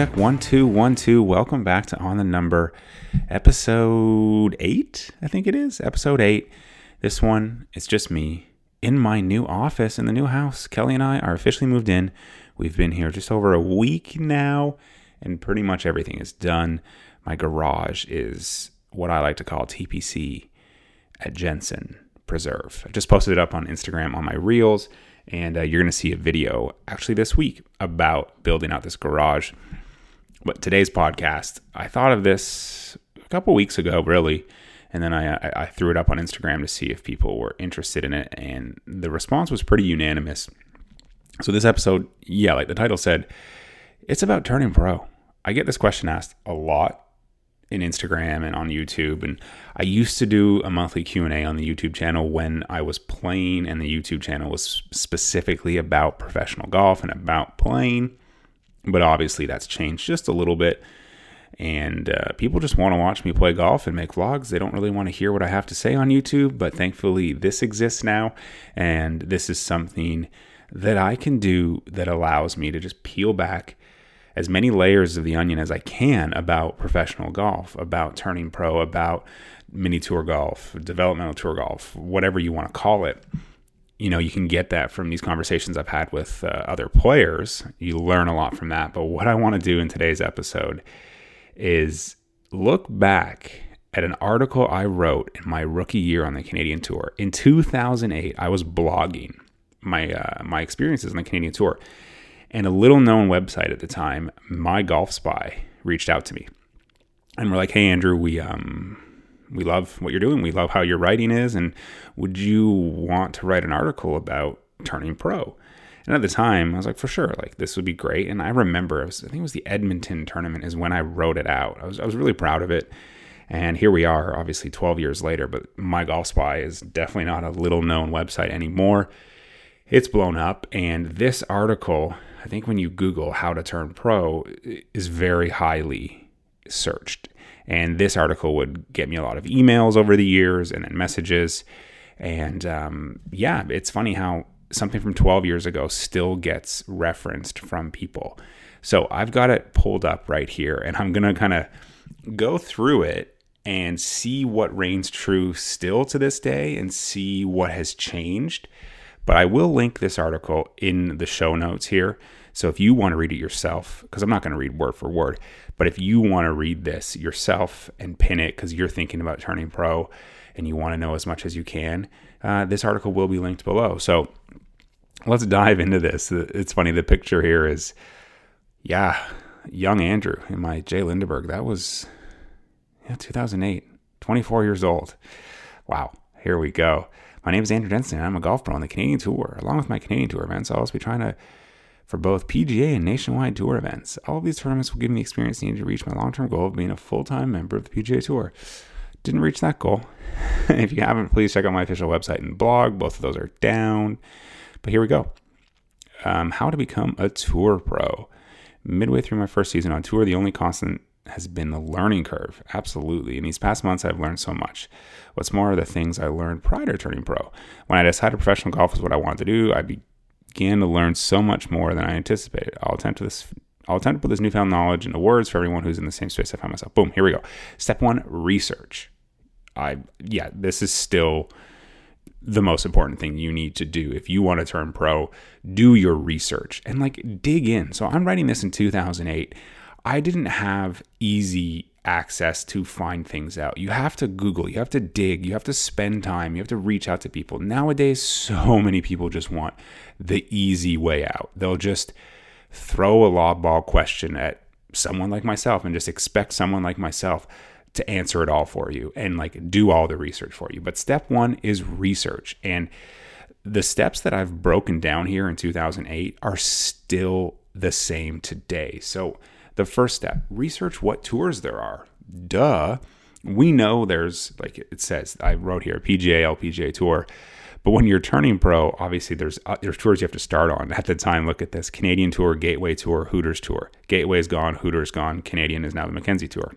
check one two one two. Welcome back to On the Number, episode eight. I think it is episode eight. This one, it's just me in my new office in the new house. Kelly and I are officially moved in. We've been here just over a week now, and pretty much everything is done. My garage is what I like to call TPC at Jensen Preserve. I just posted it up on Instagram on my reels, and uh, you're going to see a video actually this week about building out this garage. But today's podcast, I thought of this a couple weeks ago, really, and then I, I, threw it up on Instagram to see if people were interested in it, and the response was pretty unanimous. So this episode, yeah, like the title said, it's about turning pro. I get this question asked a lot in Instagram and on YouTube. And I used to do a monthly Q&A on the YouTube channel when I was playing and the YouTube channel was specifically about professional golf and about playing. But obviously that's changed just a little bit. And uh, people just want to watch me play golf and make vlogs. They don't really want to hear what I have to say on YouTube. But thankfully, this exists now. And this is something that I can do that allows me to just peel back as many layers of the onion as I can about professional golf, about turning pro, about mini tour golf, developmental tour golf, whatever you want to call it. You know, you can get that from these conversations I've had with uh, other players. You learn a lot from that. But what I want to do in today's episode is look back at an article I wrote in my rookie year on the Canadian Tour. In 2008, I was blogging my uh, my experiences on the Canadian Tour and a little known website at the time, My Golf Spy, reached out to me. And we're like, hey, Andrew, we, um, we love what you're doing. We love how your writing is. And would you want to write an article about turning pro? And at the time, I was like, for sure, like this would be great. And I remember, was, I think it was the Edmonton tournament is when I wrote it out. I was, I was really proud of it. And here we are, obviously 12 years later, but My Golf Spy is definitely not a little known website anymore. It's blown up. And this article I think when you Google how to turn pro is very highly searched. And this article would get me a lot of emails over the years and then messages. And um, yeah, it's funny how something from 12 years ago still gets referenced from people. So I've got it pulled up right here, and I'm going to kind of go through it and see what reigns true still to this day and see what has changed but I will link this article in the show notes here. So if you want to read it yourself, because I'm not going to read word for word, but if you want to read this yourself and pin it because you're thinking about turning pro and you want to know as much as you can, uh, this article will be linked below. So let's dive into this. It's funny, the picture here is, yeah, young Andrew in my J.Lindeberg. That was yeah, 2008, 24 years old. Wow, here we go. My name is Andrew Jensen, and I'm a golf pro on the Canadian Tour. Along with my Canadian Tour events, I'll also be trying to for both PGA and nationwide tour events. All of these tournaments will give me the experience needed to reach my long term goal of being a full time member of the PGA Tour. Didn't reach that goal. if you haven't, please check out my official website and blog. Both of those are down. But here we go. Um, how to become a tour pro. Midway through my first season on tour, the only constant has been the learning curve. Absolutely. In these past months, I've learned so much. What's more, are the things I learned prior to turning pro. When I decided professional golf was what I wanted to do, I began to learn so much more than I anticipated. I'll attempt to this. I'll attempt to put this newfound knowledge into words for everyone who's in the same space I find myself. Boom, here we go. Step one: research. I yeah, this is still the most important thing you need to do if you want to turn pro. Do your research and like dig in. So I'm writing this in 2008. I didn't have easy access to find things out. You have to Google, you have to dig, you have to spend time, you have to reach out to people. Nowadays, so many people just want the easy way out. They'll just throw a lob ball question at someone like myself and just expect someone like myself to answer it all for you and like do all the research for you. But step one is research. And the steps that I've broken down here in 2008 are still the same today. So, the first step research what tours there are. Duh. We know there's, like it says, I wrote here, PGA, LPGA Tour. But when you're turning pro, obviously there's uh, there's tours you have to start on. At the time, look at this: Canadian Tour, Gateway Tour, Hooters Tour. Gateway is gone, Hooters gone. Canadian is now the Mackenzie Tour.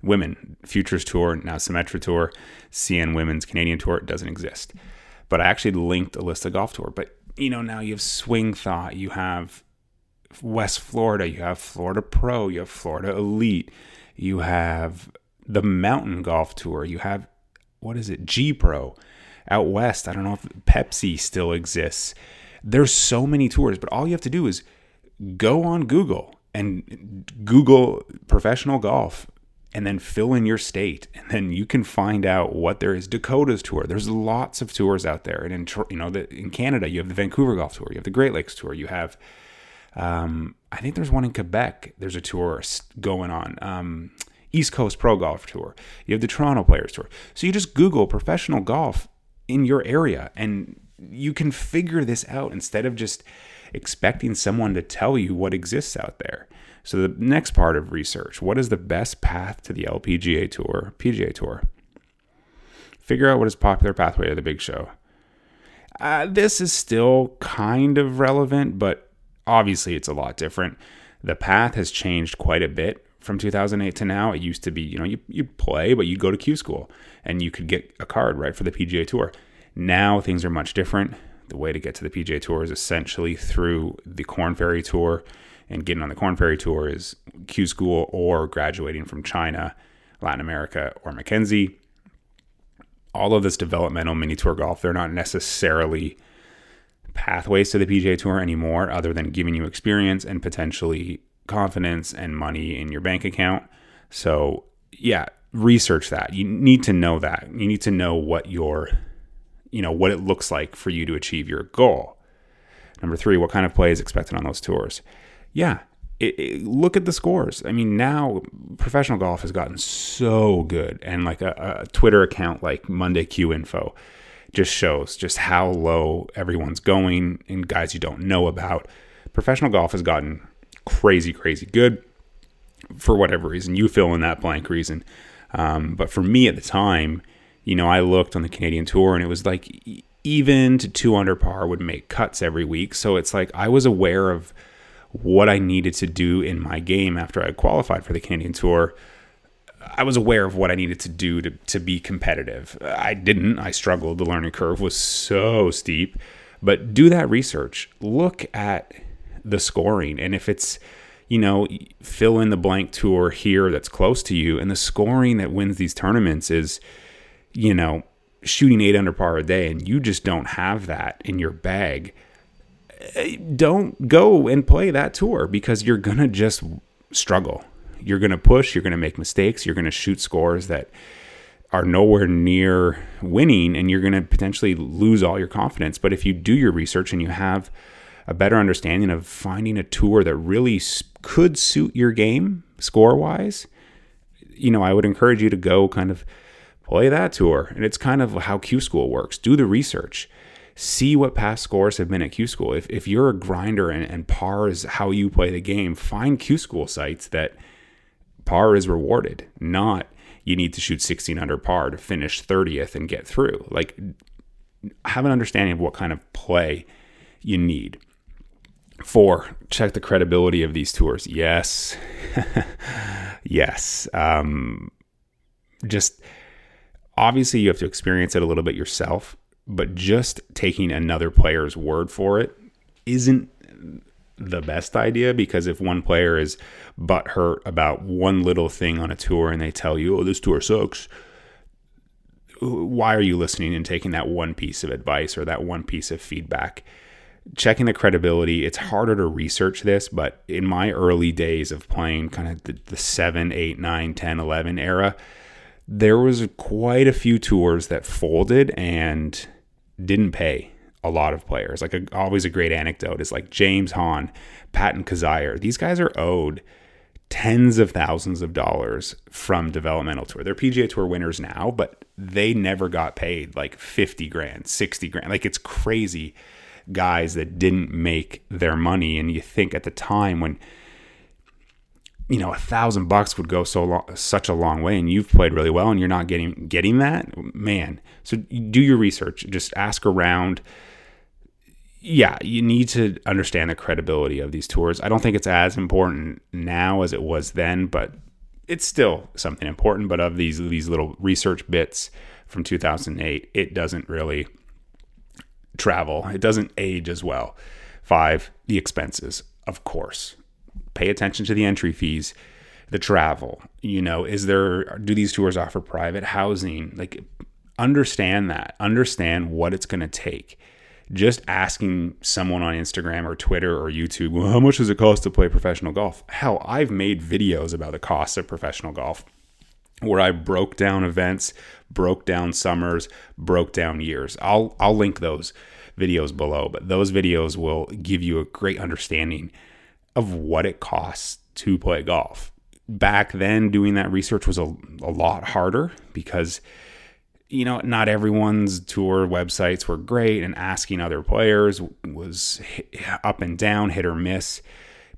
Women, Futures Tour, now Symetra Tour, CN Women's Canadian Tour It doesn't exist. But I actually linked a list of golf tour. But you know now you have Swing Thought, you have West Florida, you have Florida Pro, you have Florida Elite, you have the Mountain Golf Tour, you have what is it, G Pro out west. I don't know if Pepsi still exists. There's so many tours, but all you have to do is go on Google and Google professional golf and then fill in your state and then you can find out what there is dakota's tour there's lots of tours out there and in you know the, in canada you have the vancouver golf tour you have the great lakes tour you have um, i think there's one in quebec there's a tour going on um, east coast pro golf tour you have the toronto players tour so you just google professional golf in your area and you can figure this out instead of just expecting someone to tell you what exists out there. So the next part of research, what is the best path to the LPGA Tour, PGA Tour? Figure out what is popular pathway to the big show. Uh, this is still kind of relevant, but obviously it's a lot different. The path has changed quite a bit from 2008 to now. It used to be, you know, you, you play, but you go to Q school and you could get a card, right, for the PGA Tour. Now things are much different. The way to get to the PGA Tour is essentially through the Korn Ferry Tour, and getting on the Korn Ferry Tour is Q School or graduating from China, Latin America, or Mackenzie. All of this developmental mini tour golf, they're not necessarily pathways to the PGA Tour anymore, other than giving you experience and potentially confidence and money in your bank account. So, yeah, research that. You need to know that. You need to know what your you know what it looks like for you to achieve your goal. Number three, what kind of play is expected on those tours? Yeah, it, it, look at the scores. I mean, now professional golf has gotten so good, and like a, a Twitter account like Monday Q Info just shows just how low everyone's going, and guys you don't know about. Professional golf has gotten crazy, crazy good for whatever reason. You fill in that blank reason. Um, but for me at the time, you know, I looked on the Canadian tour and it was like even to two under par would make cuts every week. So it's like I was aware of what I needed to do in my game after I qualified for the Canadian tour. I was aware of what I needed to do to, to be competitive. I didn't. I struggled. The learning curve was so steep. But do that research. Look at the scoring. And if it's, you know, fill in the blank tour here that's close to you, and the scoring that wins these tournaments is you know, shooting eight under par a day and you just don't have that in your bag, eh, don't go and play that tour because you're going to just struggle. You're going to push, you're going to make mistakes, you're going to shoot scores that are nowhere near winning and you're going to potentially lose all your confidence. But if you do your research and you have a better understanding of finding a tour that really could suit your game score wise, you know, I would encourage you to go kind of play that tour. And it's kind of how Q School works. Do the research. See what past scores have been at Q School. If, if you're a grinder and, and par is how you play the game, find Q School sites that par is rewarded, not you need to shoot 16 under par to finish 30th and get through. Like, have an understanding of what kind of play you need. Four, check the credibility of these tours. Yes. yes. Um, just obviously you have to experience it a little bit yourself, but just taking another player's word for it isn't the best idea because if one player is butthurt about one little thing on a tour and they tell you, oh, this tour sucks, why are you listening and taking that one piece of advice or that one piece of feedback? Checking the credibility, it's harder to research this, but in my early days of playing kind of the, the 7, 8, 9, 10, 11 era, there was quite a few tours that folded and didn't pay a lot of players. Like a, always a great anecdote is like James Hahn, Patton Kizzire. These guys are owed tens of thousands of dollars from developmental tour. They're PGA Tour winners now, but they never got paid like 50 grand, 60 grand. Like it's crazy guys that didn't make their money and you think at the time when you know, a thousand bucks would go so long, such a long way, and you've played really well, and you're not getting getting that, man. So do your research. Just ask around. Yeah, you need to understand the credibility of these tours. I don't think it's as important now as it was then, but it's still something important. But of these these little research bits from 2008, it doesn't really travel. It doesn't age as well. Five, the expenses of course. Pay attention to the entry fees, the travel. You know, is there do these tours offer private housing? Like understand that. Understand what it's going to take. Just asking someone on Instagram or Twitter or YouTube, well, how much does it cost to play professional golf? Hell, I've made videos about the cost of professional golf where I broke down events, broke down summers, broke down years. I'll I'll link those videos below, but those videos will give you a great understanding of what it costs to play golf. Back then doing that research was a, a lot harder because you know, not everyone's tour websites were great and asking other players was up and down, hit or miss.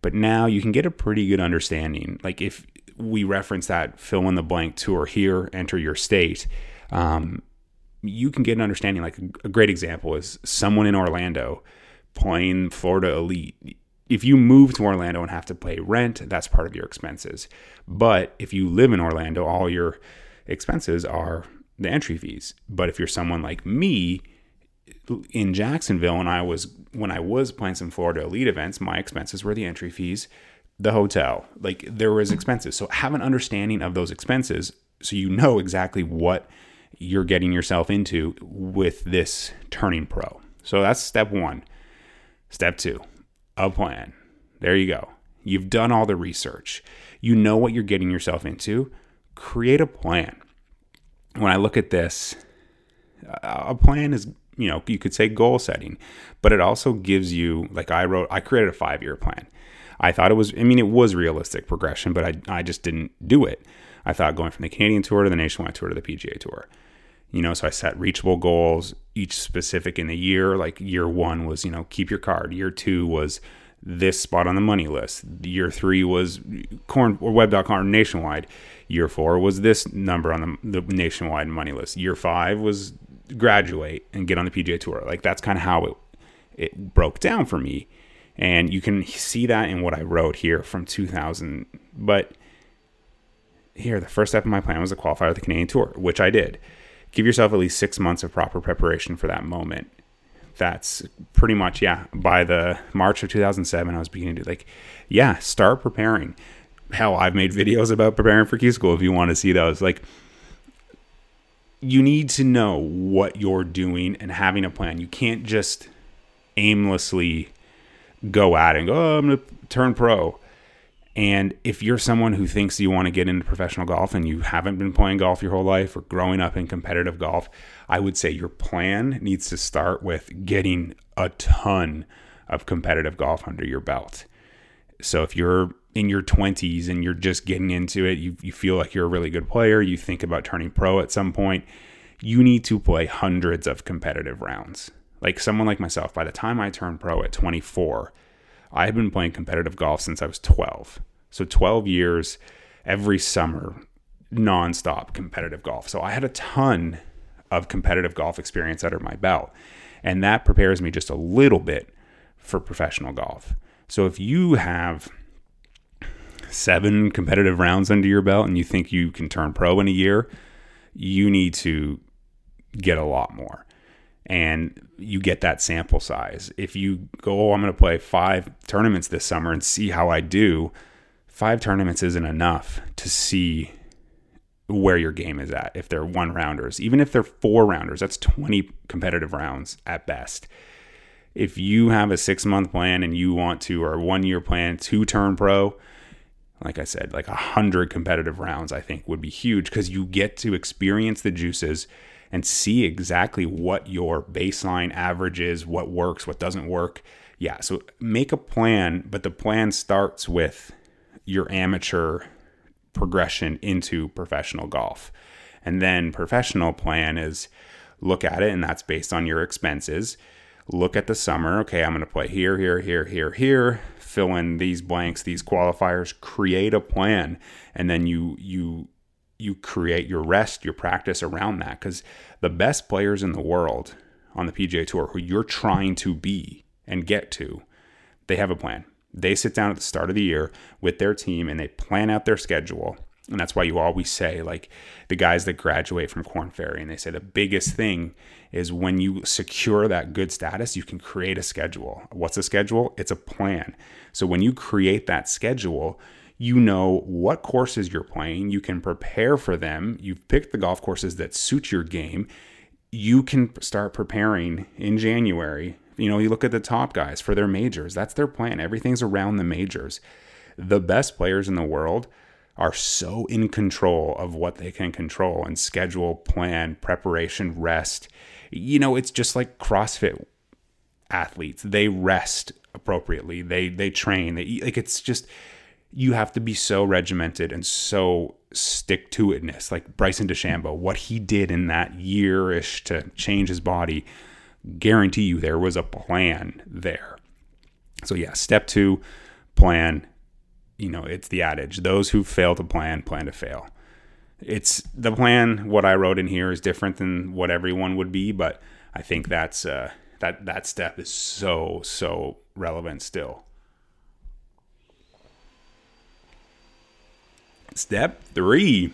But now you can get a pretty good understanding. Like if we reference that fill in the blank tour here, enter your state. Um, you can get an understanding. Like a great example is someone in Orlando playing Florida Elite. If you move to Orlando and have to pay rent, that's part of your expenses. But if you live in Orlando, all your expenses are the entry fees. But if you're someone like me in Jacksonville and I was when I was playing some Florida Elite events, my expenses were the entry fees the hotel. Like there was expenses. So have an understanding of those expenses so you know exactly what you're getting yourself into with this turning pro. So that's step 1. Step 2, a plan. There you go. You've done all the research. You know what you're getting yourself into. Create a plan. When I look at this, a plan is, you know, you could say goal setting, but it also gives you like I wrote I created a 5-year plan I thought it was, I mean, it was realistic progression, but I, I just didn't do it. I thought going from the Canadian Tour to the Nationwide Tour to the PGA Tour. You know, so I set reachable goals, each specific in the year. Like year one was, you know, keep your card. Year two was this spot on the money list. Year three was corn or web.com nationwide. Year four was this number on the, the nationwide money list. Year five was graduate and get on the PGA Tour. Like that's kind of how it it broke down for me. And you can see that in what I wrote here from 2000. But here, the first step of my plan was to qualify for the Canadian Tour, which I did. Give yourself at least six months of proper preparation for that moment. That's pretty much, yeah. By the March of 2007, I was beginning to like, yeah, start preparing. Hell, I've made videos about preparing for Q School if you want to see those. Like, you need to know what you're doing and having a plan. You can't just aimlessly go at it and go, oh, I'm going to turn pro. And if you're someone who thinks you want to get into professional golf and you haven't been playing golf your whole life or growing up in competitive golf, I would say your plan needs to start with getting a ton of competitive golf under your belt. So if you're in your 20s and you're just getting into it, you, you feel like you're a really good player, you think about turning pro at some point, you need to play hundreds of competitive rounds. Like someone like myself, by the time I turned pro at 24, I had been playing competitive golf since I was 12. So 12 years every summer, nonstop competitive golf. So I had a ton of competitive golf experience under my belt. And that prepares me just a little bit for professional golf. So if you have seven competitive rounds under your belt and you think you can turn pro in a year, you need to get a lot more and you get that sample size. If you go, oh, I'm going to play five tournaments this summer and see how I do, five tournaments isn't enough to see where your game is at. If they're one rounders, even if they're four rounders, that's 20 competitive rounds at best. If you have a six month plan and you want to, or a one year plan to turn pro, like I said, like a hundred competitive rounds, I think would be huge because you get to experience the juices and see exactly what your baseline average is, what works, what doesn't work. Yeah, so make a plan, but the plan starts with your amateur progression into professional golf. And then professional plan is look at it and that's based on your expenses. Look at the summer. Okay, I'm going to play here, here, here, here, here. Fill in these blanks, these qualifiers, create a plan and then you you you create your rest, your practice around that. Because the best players in the world on the PGA Tour who you're trying to be and get to, they have a plan. They sit down at the start of the year with their team and they plan out their schedule And that's why you always say, like, the guys that graduate from Korn Ferry, and they say the biggest thing is when you secure that good status, you can create a schedule. What's a schedule? It's a plan. So when you create that schedule, you know what courses you're playing, you can prepare for them, you've picked the golf courses that suit your game. You can start preparing in January. You know, you look at the top guys for their majors. That's their plan. Everything's around the majors. The best players in the world are so in control of what they can control and schedule, plan, preparation, rest. You know, it's just like CrossFit athletes. They rest appropriately. They they train. They like it's just you have to be so regimented and so stick to itness. Like Bryson DeChambeau, what he did in that year ish to change his body, guarantee you there was a plan there. So yeah, step two, plan. You know, it's the adage: those who fail to plan plan to fail. It's the plan. What I wrote in here is different than what everyone would be, but I think that's uh, that that step is so so relevant still. Step three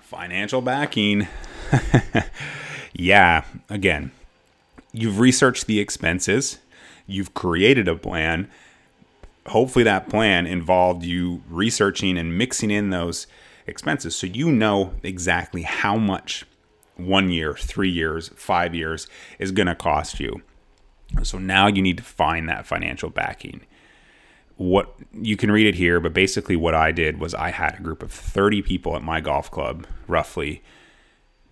financial backing. yeah, again, you've researched the expenses, you've created a plan. Hopefully, that plan involved you researching and mixing in those expenses so you know exactly how much one year, three years, five years is going to cost you. So now you need to find that financial backing what you can read it here, but basically what I did was I had a group of 30 people at my golf club, roughly.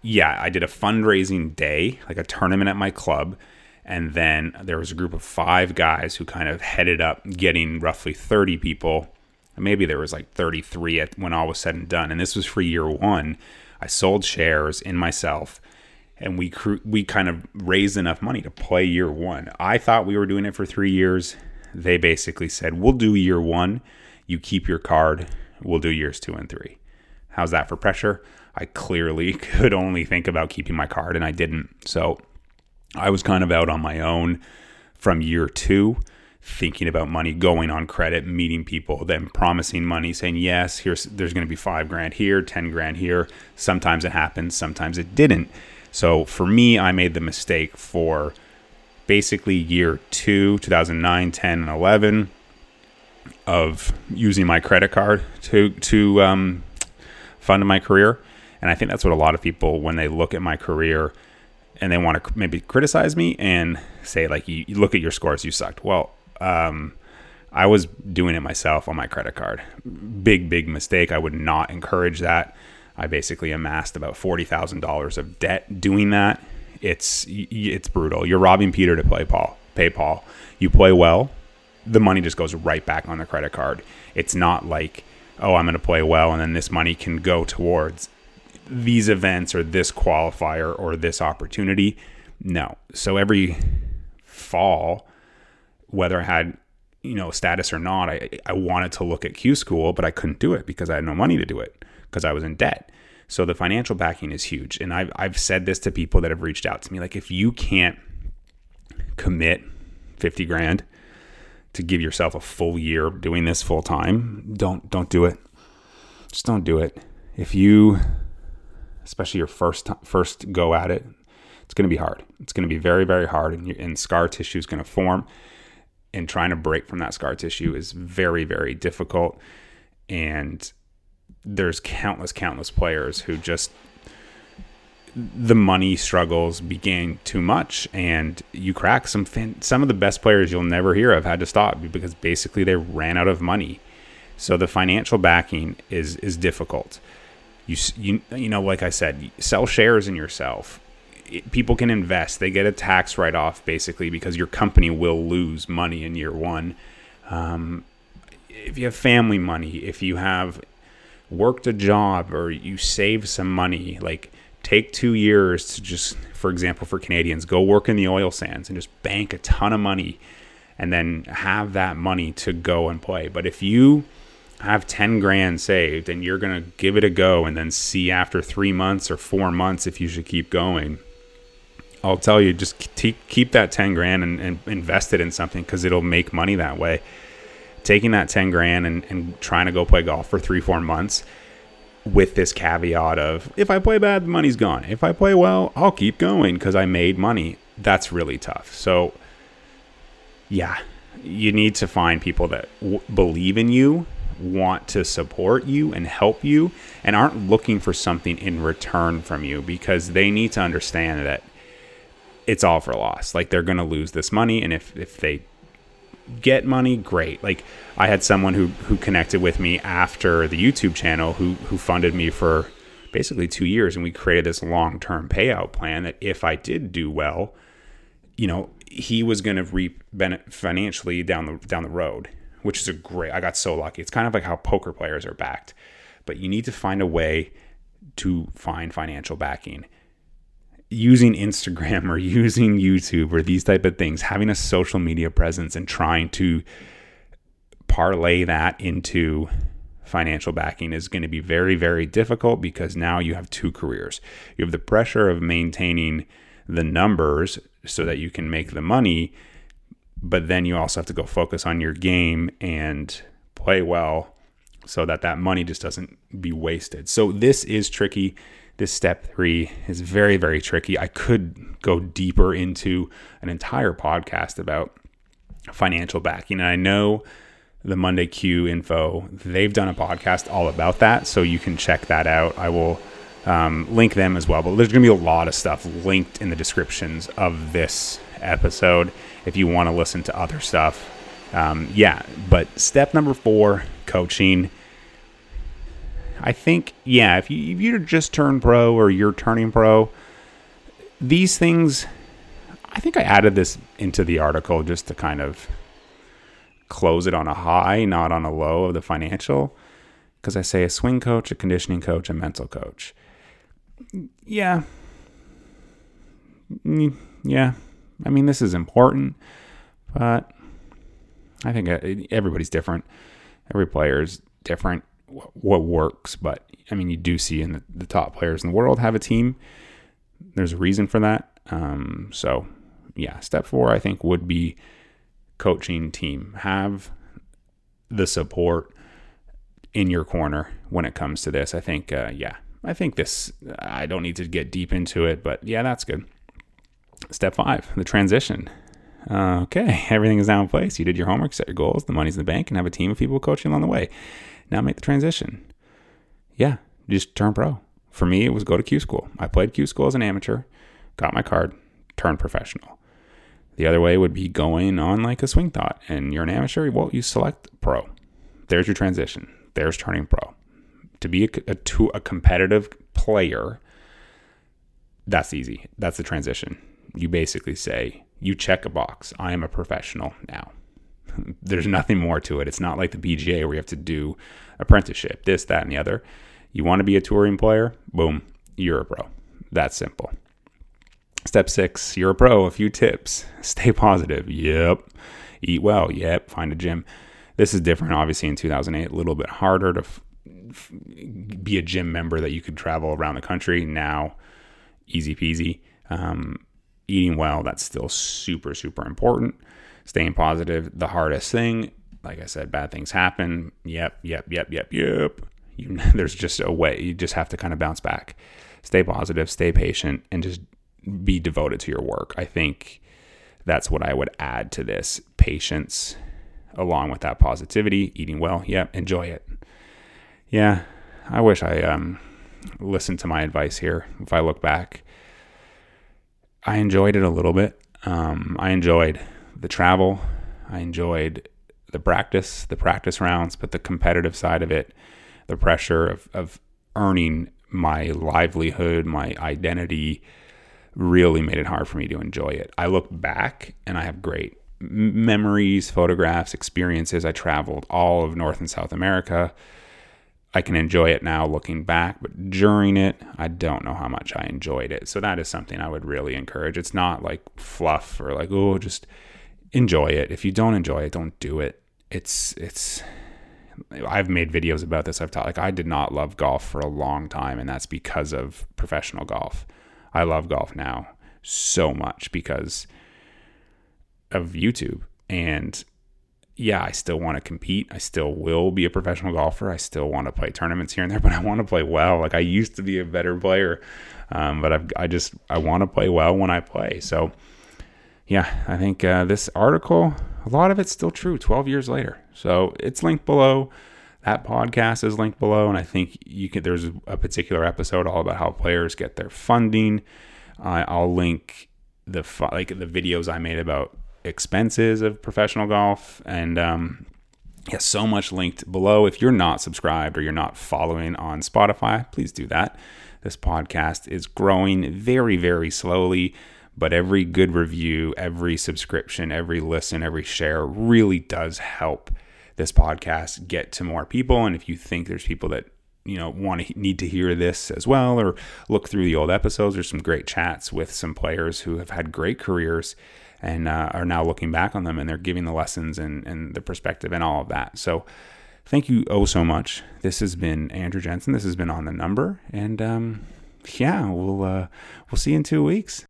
Yeah, I did a fundraising day, like a tournament at my club. And then there was a group of five guys who kind of headed up getting roughly 30 people. Maybe there was like 33 at, when all was said and done. And this was for year one. I sold shares in myself and we we kind of raised enough money to play year one. I thought we were doing it for three years they basically said, We'll do year one, you keep your card, we'll do years two and three. How's that for pressure? I clearly could only think about keeping my card and I didn't. So I was kind of out on my own from year two, thinking about money, going on credit, meeting people, then promising money, saying, Yes, here's there's gonna be five grand here, ten grand here. Sometimes it happens, sometimes it didn't. So for me, I made the mistake for basically year two, 2009, 10, and 11 of using my credit card to to um, fund my career. And I think that's what a lot of people, when they look at my career and they want to maybe criticize me and say, like, you, you look at your scores, you sucked. Well, um, I was doing it myself on my credit card. Big, big mistake. I would not encourage that. I basically amassed about $40,000 of debt doing that it's it's brutal. You're robbing Peter to play Paul. Pay Paul. You play well, the money just goes right back on the credit card. It's not like, oh, I'm going to play well and then this money can go towards these events or this qualifier or this opportunity. No. So every fall, whether I had you know status or not, I I wanted to look at Q school, but I couldn't do it because I had no money to do it because I was in debt. So the financial backing is huge. And I've, I've said this to people that have reached out to me like, if you can't commit 50 grand to give yourself a full year doing this full time, don't, don't do it. Just don't do it. If you, especially your first, first go at it, it's going to be hard. It's going to be very, very hard. And, and scar tissue is going to form. And trying to break from that scar tissue is very, very difficult. And there's countless, countless players who just the money struggles began too much, and you crack some. Some of the best players you'll never hear of had to stop because basically they ran out of money. So the financial backing is is difficult. You you you know, like I said, sell shares in yourself. It, people can invest; they get a tax write off basically because your company will lose money in year one. Um, if you have family money, if you have worked a job or you save some money, like take two years to just, for example, for Canadians, go work in the oil sands and just bank a ton of money and then have that money to go and play. But if you have 10 grand saved and you're going to give it a go and then see after three months or four months if you should keep going, I'll tell you, just keep that 10 grand and, and invest it in something because it'll make money that way taking that 10 grand and, and trying to go play golf for three, four months, with this caveat of if I play bad, the money's gone. If I play well, I'll keep going because I made money. That's really tough. So, yeah, you need to find people that w- believe in you, want to support you and help you, and aren't looking for something in return from you because they need to understand that it's all for loss. Like they're going to lose this money, and if if they get money, great. Like I had someone who who connected with me after the YouTube channel who who funded me for basically 2 years and we created this long-term payout plan that if I did do well, you know, he was going to reap financially down the down the road, which is a great. I got so lucky. It's kind of like how poker players are backed, but you need to find a way to find financial backing using Instagram or using YouTube or these type of things, having a social media presence and trying to parlay that into financial backing is going to be very, very difficult because now you have two careers. You have the pressure of maintaining the numbers so that you can make the money, but then you also have to go focus on your game and play well so that that money just doesn't be wasted. So this is tricky this step three is very, very tricky. I could go deeper into an entire podcast about financial backing. And I know the Monday Q info, they've done a podcast all about that. So you can check that out. I will um, link them as well. But there's going to be a lot of stuff linked in the descriptions of this episode if you want to listen to other stuff. Um, yeah, but step number four coaching I think, yeah, if you if you just turned pro or you're turning pro, these things, I think I added this into the article just to kind of close it on a high, not on a low of the financial. Because I say a swing coach, a conditioning coach, a mental coach. Yeah. Mm, yeah. I mean, this is important, but I think uh, everybody's different. Every player is different what works. But I mean, you do see in the, the, top players in the world have a team. There's a reason for that. Um, so yeah, step four I think would be coaching team. Have the support in your corner when it comes to this. I think uh, yeah, I think this. I don't need to get deep into it, but yeah, that's good. Step five, the transition. Uh, okay, everything is now in place. You did your homework, set your goals, the money's in the bank, and have a team of people coaching along the way. Now make the transition. Yeah, just turn pro. For me, it was go to Q school. I played Q school as an amateur, got my card, turned professional. The other way would be going on like a swing thought, and you're an amateur. Well, you select pro. There's your transition. There's turning pro. To be a, a, to a competitive player, that's easy. That's the transition. You basically say, you check a box. I am a professional now. There's nothing more to it. It's not like the PGA where you have to do apprenticeship, this, that, and the other. You want to be a touring player? Boom, you're a pro. That's simple. Step six, you're a pro. A few tips. Stay positive. Yep. Eat well. Yep. Find a gym. This is different, obviously, in 2008. A little bit harder to f- f- be a gym member that you could travel around the country. Now, easy peasy. Um, eating well, that's still super, super important staying positive, the hardest thing. Like I said, bad things happen. Yep, yep, yep, yep, yep. You, there's just a way. You just have to kind of bounce back. Stay positive, stay patient, and just be devoted to your work. I think that's what I would add to this patience along with that positivity, eating well. Yep, enjoy it. Yeah, I wish I um, listened to my advice here. If I look back, I enjoyed it a little bit. Um, I enjoyed the travel. I enjoyed the practice, the practice rounds, but the competitive side of it, the pressure of, of earning my livelihood, my identity, really made it hard for me to enjoy it. I look back and I have great memories, photographs, experiences. I traveled all of North and South America. I can enjoy it now looking back, but during it, I don't know how much I enjoyed it. So that is something I would really encourage. It's not like fluff or like, oh, just enjoy it. If you don't enjoy it, don't do it. It's it's I've made videos about this. I've taught like I did not love golf for a long time and that's because of professional golf. I love golf now so much because of YouTube and yeah, I still want to compete. I still will be a professional golfer. I still want to play tournaments here and there, but I want to play well. Like I used to be a better player, um, but I've, I just I want to play well when I play. So yeah, I think uh, this article, a lot of it's still true 12 years later. So it's linked below. That podcast is linked below, and I think you can. There's a particular episode all about how players get their funding. Uh, I'll link the like the videos I made about expenses of professional golf and um, yeah so much linked below if you're not subscribed or you're not following on spotify please do that this podcast is growing very very slowly but every good review every subscription every listen every share really does help this podcast get to more people and if you think there's people that you know want to need to hear this as well or look through the old episodes there's some great chats with some players who have had great careers and uh, are now looking back on them and they're giving the lessons and, and the perspective and all of that. So thank you oh so much. This has been Andrew Jensen. This has been on the number, and um, yeah, we'll uh, we'll see you in two weeks.